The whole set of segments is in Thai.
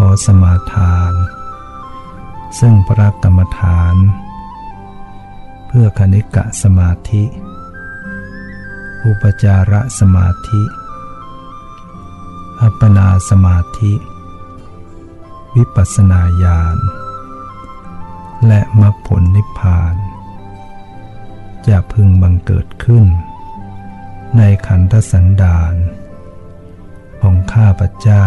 ขอสมาทาน ซึ่งพระกรรมฐาน เพื่อคณิกะสมาธิ อุปจาระสมาธิ อัปปนาสมาธิ วิปัสสนาญาณ และมรรคผลนิพพาน จะพึงบังเกิดขึ้น ในขันธสันดานของข้าพเจ้า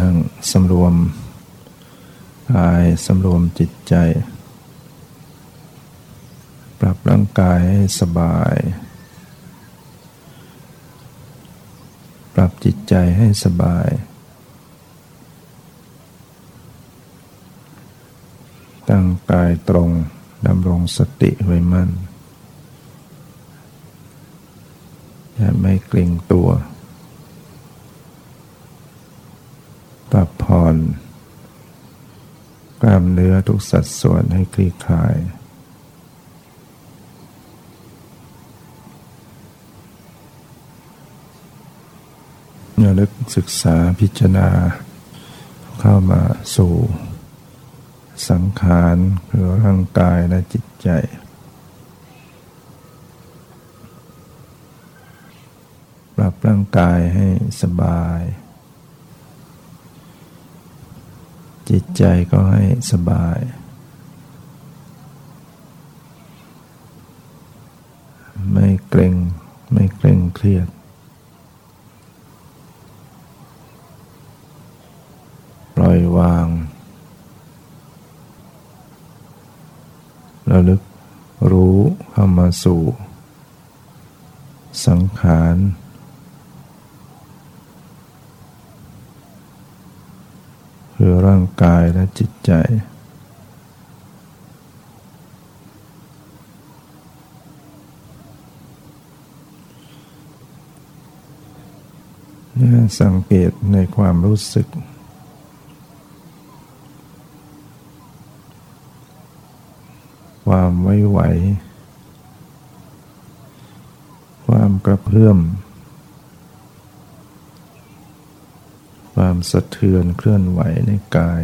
นั่งสำรวมกายสำรวมจิตใจ ปรับร่างกายให้สบาย ปรับจิตใจให้สบาย ตั้งกายตรงดำรงสติไว้มั่นอย่าไม่เกรงตัว ปรับผ่ อนกล้ามเนื้อทุกสัดส่วนให้คลี่คลายอย่าลึกศึกษาพิจารณา เข้ามาสู่สังขารคือร่างกายและจิตใจ ปรับร่างกายให้สบาย จิตใจก็ให้สบาย ไม่เกรงไม่เกรงเครียด ปล่อยวางระลึกรู้เข้ามาสู่ สังขาร คือร่างกายและจิตใจ สังเกตในความรู้สึก ความไว้ไหว ความกระเพื่อม ความสะเทือนเคลื่อนไหวในกาย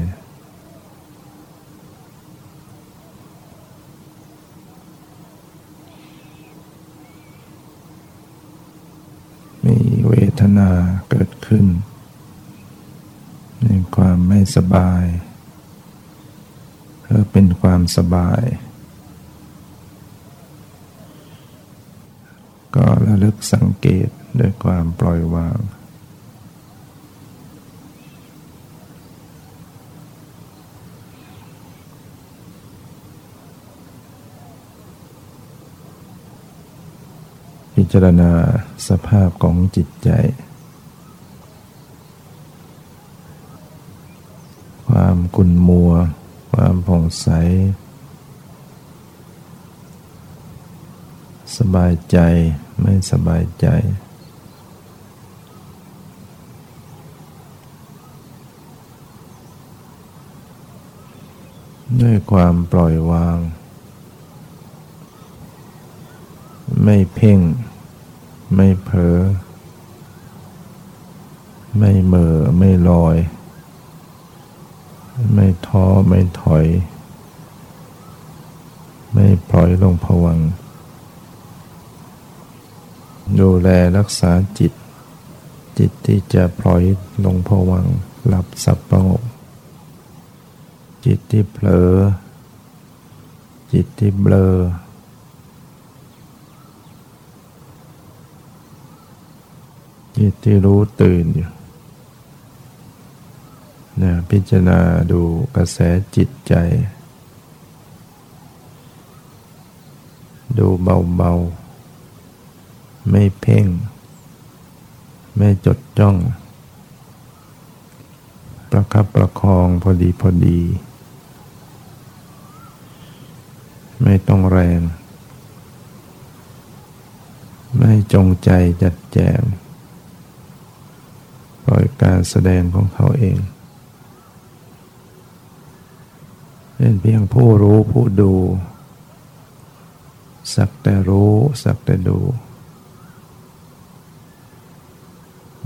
มีเวทนาเกิดขึ้น ในความไม่สบายหรือเป็นความสบาย ก็ระลึกสังเกตด้วยความปล่อยวาง พิจารณาสภาพของจิตใจ ความกุนมัว ความผ่องใส สบายใจไม่สบายใจ ด้วยความปล่อยวาง ไม่เพ่ง ไม่เผลอไม่เมื่อไม่ลอย ไม่ท้อไม่ถอย ไม่ปล่อยลงผวัง ดูแลรักษาจิต จิตที่จะปล่อยลงผวังหลับสับประงกจิตที่เผลอ จิตที่เบลอ จิตที่รู้ตื่นอยู่นะพิจารณาดูกระแสจิตใจ ดูเบาๆ ไม่เพ่ง ไม่จดจ้อง ประคับประคองพอดีพอดี ไม่ต้องแรง ไม่จงใจจัดแจง ปล่อยการแสดงของเขาเองเป็นเพียงผู้รู้ผู้ดู สักแต่รู้สักแต่ดู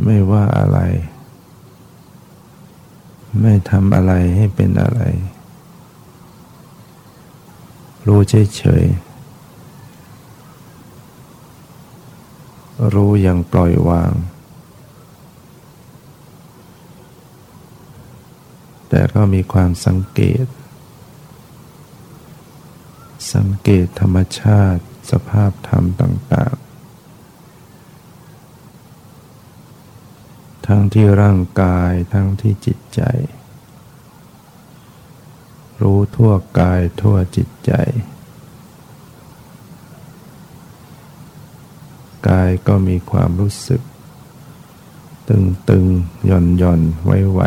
ไม่ว่าอะไร ไม่ทำอะไรให้เป็นอะไร รู้เฉยๆรู้อย่างปล่อยวาง แต่ ก็มีความสังเกต สังเกตธรรมชาติสภาพธรรมต่าง ๆ ทั้งที่ร่างกายทั้งที่จิตใจ รู้ทั่วกายทั่วจิตใจ กายก็มีความรู้สึก ตึงๆหย่อนหย่อนไว้ไว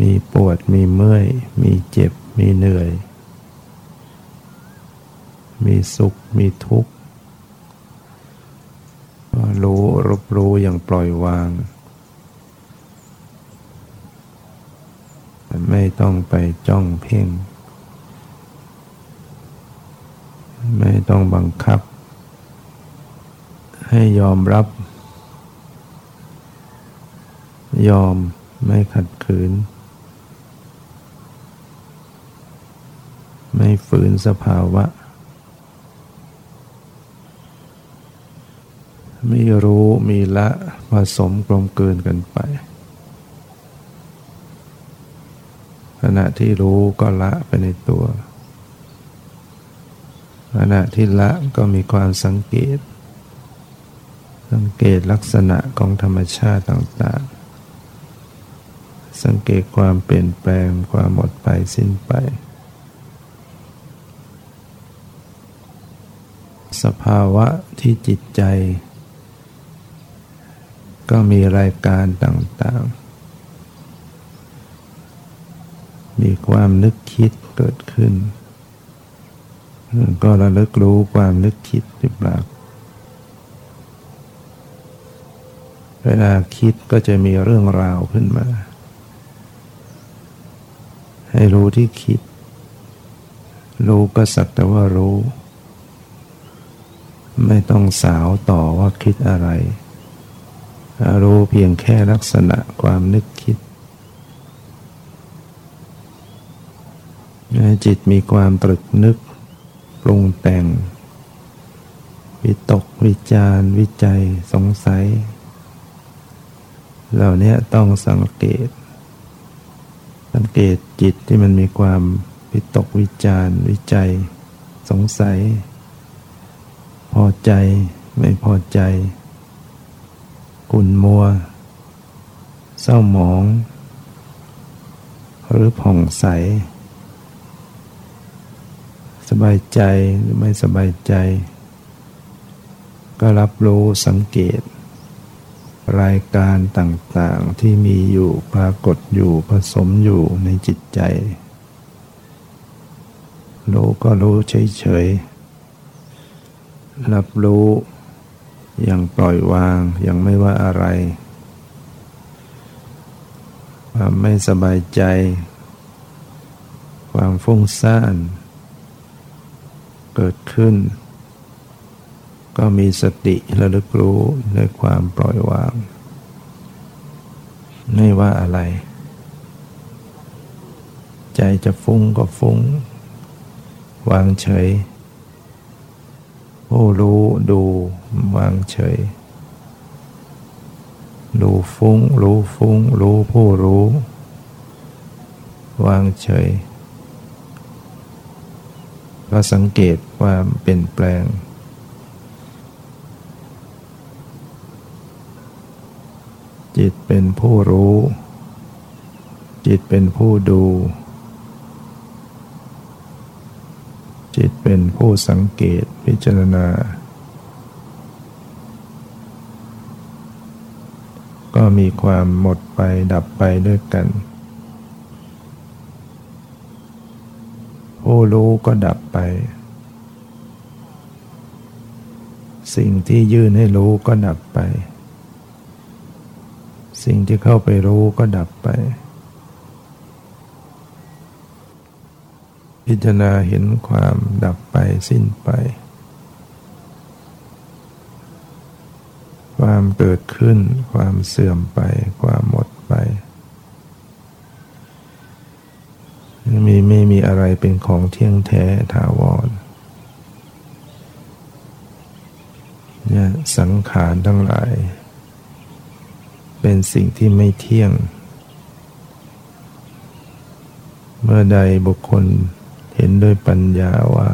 มีปวดมีเมื่อย มีเจ็บ มีเหนื่อย มีสุข มีทุกข์รู้รับรู้อย่างปล่อยวาง ไม่ต้องไปจ้องเพ่ง ไม่ต้องบังคับ ให้ยอมรับ ยอมไม่ขัดขืน ไม่ฝืนสภาวะ ไม่รู้มีละผสมกลมเกินกันไป ขณะที่รู้ก็ละไปในตัว ขณะที่ละก็มีความสังเกต สังเกตลักษณะของธรรมชาติต่าง ๆ สังเกตความเปลี่ยนแปลงความหมดไปสิ้นไป สภาวะที่จิตใจ ก็มีรายการต่างๆ มีความนึกคิดเกิดขึ้น ก็ระลึกรู้ความนึกคิดที่ปรากเวลาคิดก็จะมีเรื่องราวขึ้นมา ให้รู้ที่คิด รู้ก็สักแต่ว่ารู้ ไม่ต้องสาวต่อว่าคิดอะไร รู้เพียงแค่ลักษณะความนึกคิด จิตมีความตรึกนึก ปรุงแต่ง วิตก วิจารวิจัยสงสัย เหล่านี้ต้องสังเกต สังเกตจิตที่มันมีความวิตกวิจารวิจัยสงสัย พอใจไม่พอใจกุนมัว เศร้าหมอง หรือผ่องใส สบายใจหรือไม่สบายใจ ก็รับรู้สังเกต รายการต่างๆที่มีอยู่ปรากฏอยู่ผสมอยู่ในจิตใจ รู้ก็รู้เฉยๆ รับรู้อย่างปล่อยวางยังไม่ว่าอะไร ความไม่สบายใจ ความฟุ้งซ่าน เกิดขึ้น ก็มีสติระลึกรู้ในความปล่อยวาง ไม่ว่าอะไร ใจจะฟุ้งก็ฟุ้ง วางเฉย ผู้รู้ดูวางเฉย รู้ฟุ้ง รู้ฟุ้ง รู้ผู้รู้ วางเฉย ก็สังเกตความเปลี่ยนแปลง จิตเป็นผู้รู้ จิตเป็นผู้ดู จิตเป็นผู้สังเกตพิจารณา ก็มีความหมดไปดับไปด้วยกัน ผู้รู้ก็ดับไป สิ่งที่ยื่นให้รู้ก็ดับไป สิ่งที่เข้าไปรู้ก็ดับไป พิจารณาเห็นความดับไปสิ้นไป ความเกิดขึ้น ความเสื่อมไป ความหมดไปมีไม่มีอะไรเป็นของเที่ยงแท้ถาวรเนี่ยสังขารทั้งหลาย เป็นสิ่งที่ไม่เที่ยง เมื่อใดบุคคล เห็นด้วยปัญญาว่า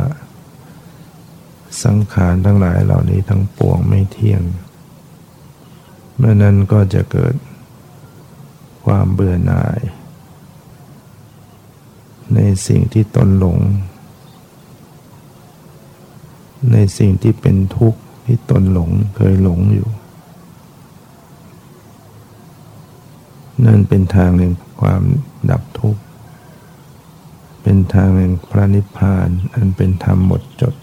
สังขารทั้งหลายเหล่านี้ทั้งปวงไม่เที่ยง เมื่อนั้นก็จะเกิดความเบื่อหน่าย ในสิ่งที่ตนหลง ในสิ่งที่เป็นทุกข์ที่ตนหลงเคยหลงอยู่ นั่นเป็นทางแห่งความดับทุกข์ เป็นทางแห่งพระนิพพานอันเป็นธรรมหมดจด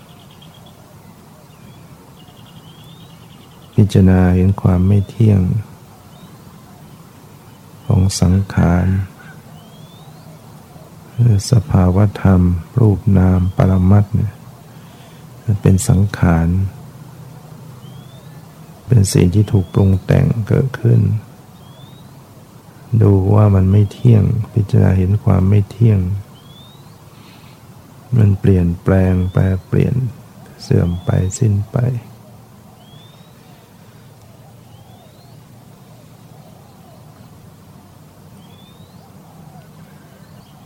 พิจารณาเห็นความไม่เที่ยง ของสังขารสภาวธรรม รูปนามปรมัตเนี่ยเป็นสังขาร เป็นสิ่งที่ถูกปรุงแต่งเกิดขึ้น ดูว่ามันไม่เที่ยง พิจารณาเห็นความไม่เที่ยง มันเปลี่ยนแปลงแปรเปลี่ยนเสื่อมไปสิ้นไป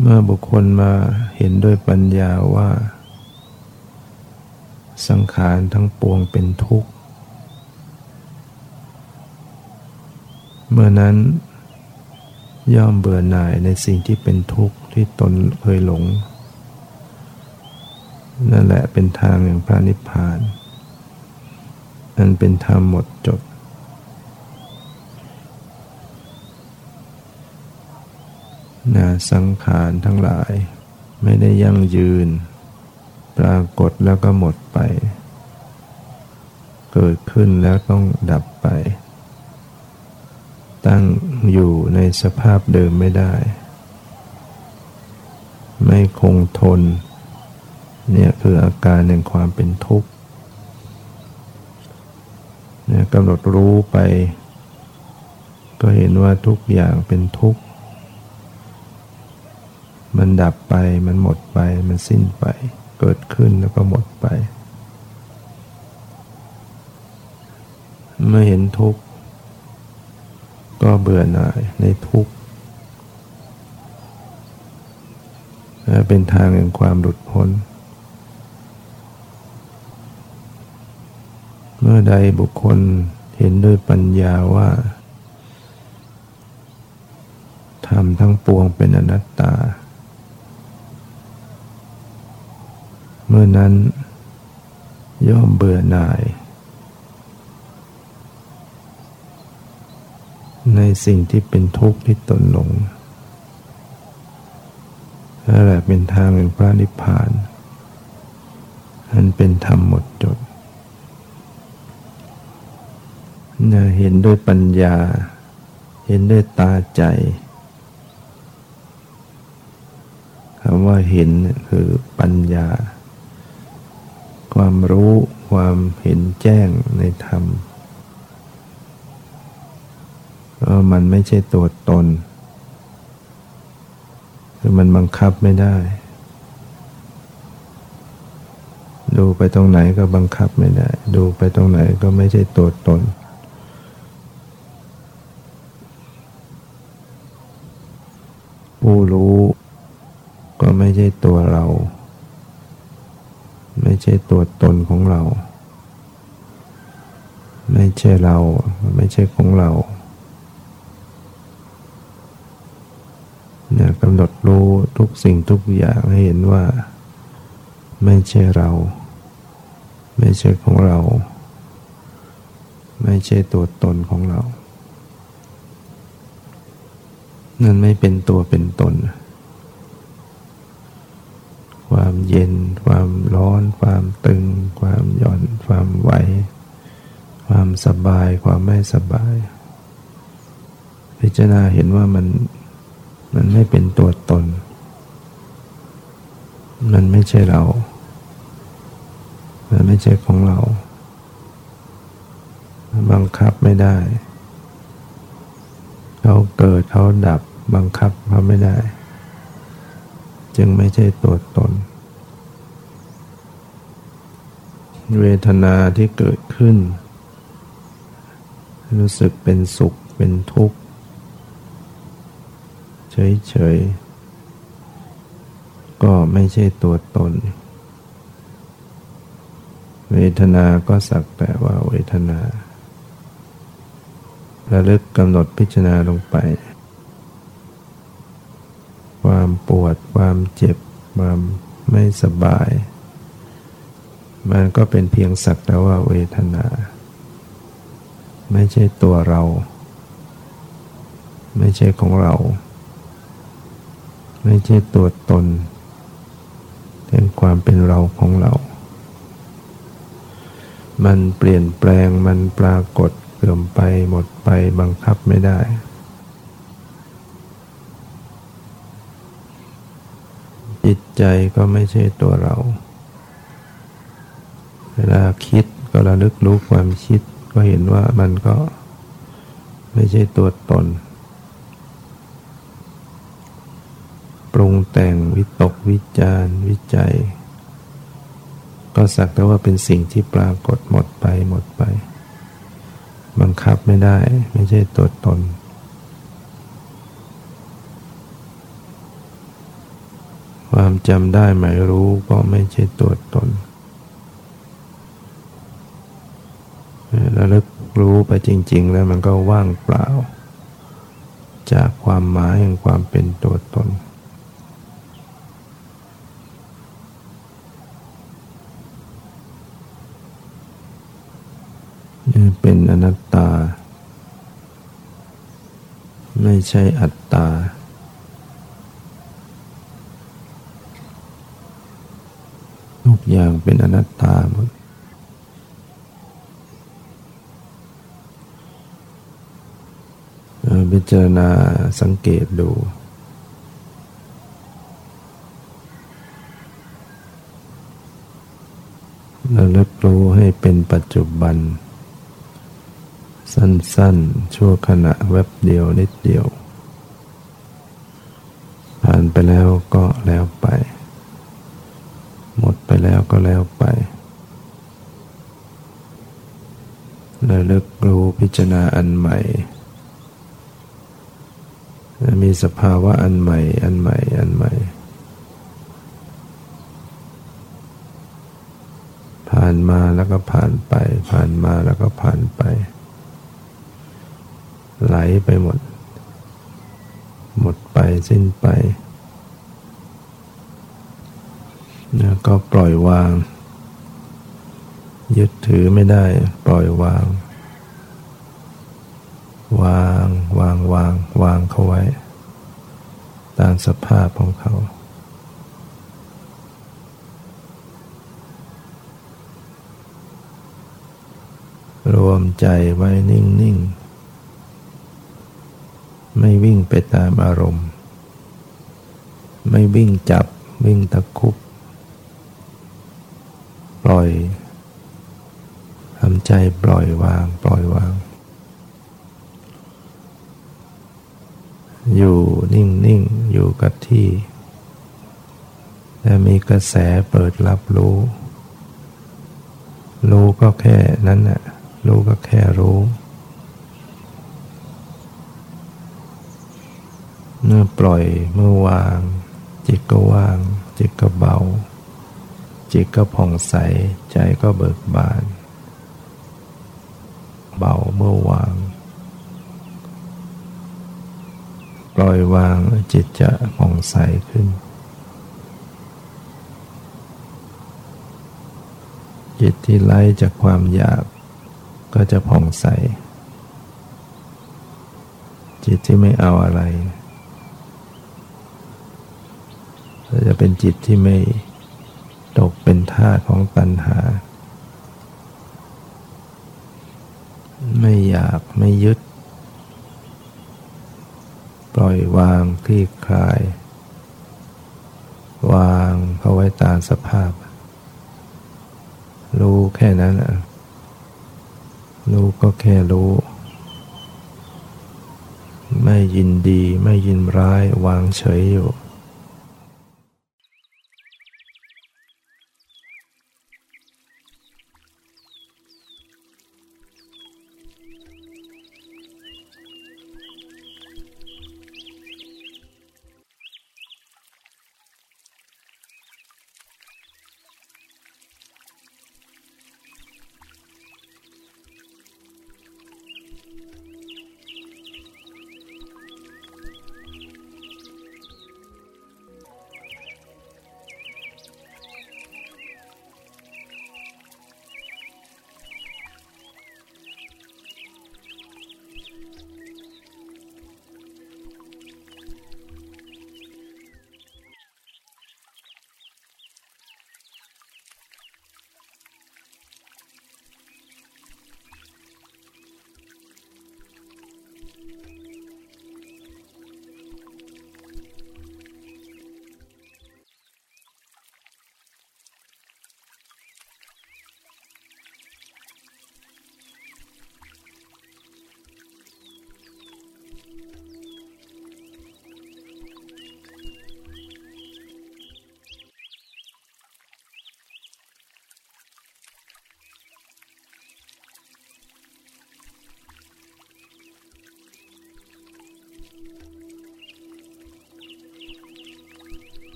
เมื่อบุคคลมาเห็นด้วยปัญญาว่า สังขารทั้งปวงเป็นทุกข์ เมื่อนั้นย่อมเบื่อหน่ายในสิ่งที่เป็นทุกข์ที่ตนเคยหลง นั่นแหละเป็นทางแห่งพระนิพพานนันเป็นธรรมหมดจดนะสังขารทั้งหลาย ไม่ได้ยั่งยืน ปรากฏแล้วก็หมดไป เกิดขึ้นแล้วต้องดับไป ตั้งอยู่ในสภาพเดิมไม่ได้ ไม่คงทน เนี่ยคืออาการแห่งความเป็นทุกข์เนี่ยกำหนดรู้ไป ก็เห็นว่าทุกอย่างเป็นทุกข์ มันดับไปมันหมดไปมันสิ้นไป เกิดขึ้นแล้วก็หมดไป เมื่อเห็นทุกข์ ก็เบื่อหน่ายในทุกข์เป็นทางแห่งความหลุดพ้น เมื่อใดบุคคลเห็นด้วยปัญญาว่าธรรมทั้งปวงเป็นอนัตตา เมื่อนั้นย่อมเบื่อหน่าย ในสิ่งที่เป็นทุกข์ที่ตนหลงนั่นแหละเป็นทางแห่งพระนิพพาน อันเป็นธรรมหมดจด เห็นด้วยปัญญา เห็นด้วยตาใจคำว่าเห็นคือปัญญา ความรู้ความเห็นแจ้งในธรรมว่ามันไม่ใช่ตัวตนคือมันบังคับไม่ได้ ดูไปตรงไหนก็บังคับไม่ได้ ดูไปตรงไหนก็ไม่ใช่ตัวตน ผู้รู้ ก็ไม่ใช่ตัวเรา ไม่ใช่ตัวตนของเรา ไม่ใช่เรา ไม่ใช่ของเราเนี่ยกำหนดรู้ทุกสิ่งทุกอย่างให้เห็นว่า ไม่ใช่เรา ไม่ใช่ของเรา ไม่ใช่ตัวตนของเรา นั่นไม่เป็นตัวเป็นตน ความเย็น ความร้อน ความตึง ความหย่อน ความไหว ความสบาย ความไม่สบาย พิจารณาเห็นว่ามันมันไม่เป็นตัวตน มันไม่ใช่เรา มันไม่ใช่ของเรา บังคับไม่ได้ เขาเกิดเขาดับบังคับเขาไม่ได้ จึงไม่ใช่ตัวตน เวทนาที่เกิดขึ้น รู้สึกเป็นสุขเป็นทุกข์ เฉยๆ ก็ไม่ใช่ตัวตน เวทนาก็สักแต่ว่าเวทนา ระลึกกำหนดพิจารณาลงไป ความปวด ความเจ็บ ความไม่สบาย มันก็เป็นเพียงสักแต่ว่าเวทนา ไม่ใช่ตัวเรา ไม่ใช่ของเรา ไม่ใช่ตัวตนแห่งความเป็นเราของเรา มันเปลี่ยนแปลงมันปรากฏ เสื่อมไปหมดไปบังคับไม่ได้ จิตใจก็ไม่ใช่ตัวเรา เวลาคิดก็ระลึกรู้ความคิด ก็เห็นว่ามันก็ไม่ใช่ตัวตน ปรุงแต่งวิตกวิจารวิจัย ก็สักแต่ว่าเป็นสิ่งที่ปรากฏหมดไปหมดไป บังคับไม่ได้ ไม่ใช่ตัวตน ความจำได้หมายรู้ก็ไม่ใช่ตัวตนระลึกรู้ไปจริง ๆ แล้วมันก็ว่างเปล่า จากความหมายแห่งความเป็นตัวตน เป็นอนัตตา ไม่ใช่อัตตา ทุกอย่างเป็นอนัตตาหมดพิจารณาสังเกตดู ระลึกรู้ให้เป็นปัจจุบัน สั้นๆ ชั่วขณะแวบเดียวนิดเดียว ผ่านไปแล้วก็แล้วไป หมดไปแล้วก็แล้วไประลึกรู้พิจารณาอันใหม่ มีสภาวะอันใหม่ อันใหม่ อันใหม่ ผ่านมาแล้วก็ผ่านไป ผ่านมาแล้วก็ผ่านไป ไหลไปหมด หมดไปสิ้นไปแล้วก็ปล่อยวาง ยึดถือไม่ได้ ปล่อยวาง วางวางวางวางเขาไว้ ตามสภาพของเขารวมใจไว้นิ่ง ๆ ไม่วิ่งไปตามอารมณ์ ไม่วิ่งจับวิ่งตะคุบ ปล่อยทำใจปล่อยวาง ปล่อยวาง อยู่นิ่ง ๆ อยู่กับที่ แต่มีกระแสเปิดรับรู้ รู้ก็แค่นั้นแหละรู้ก็แค่รู้ เมื่อปล่อยเมื่อวาง จิตก็ว่าง จิตก็เบา จิตก็ผ่องใส ใจก็เบิกบาน เบาเมื่อวาง ปล่อยวางจิตจะผ่องใสขึ้น จิตที่ไล่จากความอยากก็จะผ่องใส จิตที่ไม่เอาอะไรก็ จะเป็นจิตที่ไม่ตกเป็นท่าของตัณหา ไม่อยากไม่ยึด ปล่อยวางคลี่คลาย วางเขาไว้ตามสภาพ รู้แค่นั้นอะรู้ก็แค่รู้ ไม่ยินดีไม่ยินร้ายวางเฉยอยู่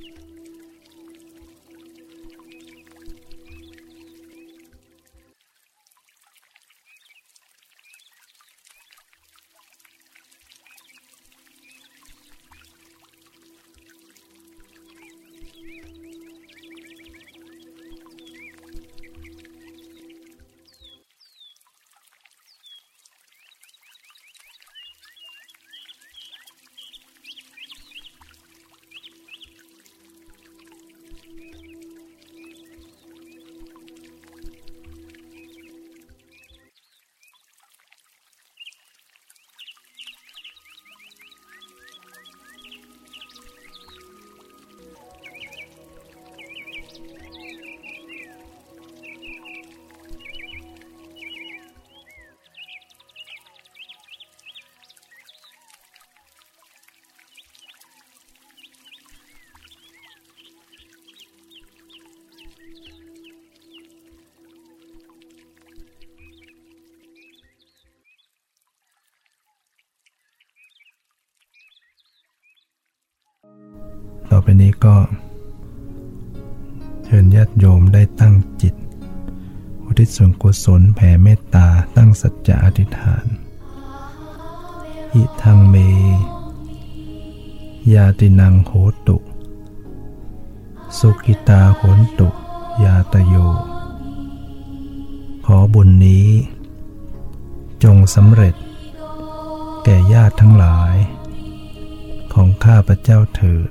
ต่ นี้ก็ เชิญญาติโยมได้ตั้งจิต อุทิศส่วนกุศลแผ่เมตตาตั้งสัจจะอธิษฐาน อิทังเม ยาตินังโหตุ สุกิตาโหนตุ ยาตโย ขอบุญนี้ จงสำเร็จ แก่ญาติทั้งหลายของข้าพระเจ้าเถิด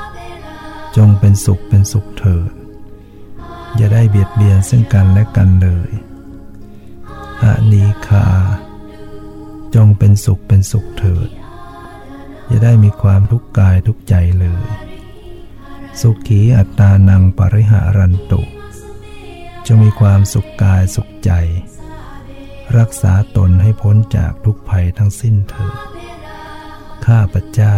จงเป็นสุขเป็นสุขเถิด อย่าได้เบียดเบียนซึ่งกันและกันเลยอานีคา จงเป็นสุขเป็นสุขเถิด อย่าได้มีความทุกข์กายทุกใจเลย สุขีอัตตานังปริหารันตุจงมีความสุขกายสุขใจ รักษาตนให้พ้นจากทุกภัยทั้งสิ้นเถิด ข้าพระเจ้า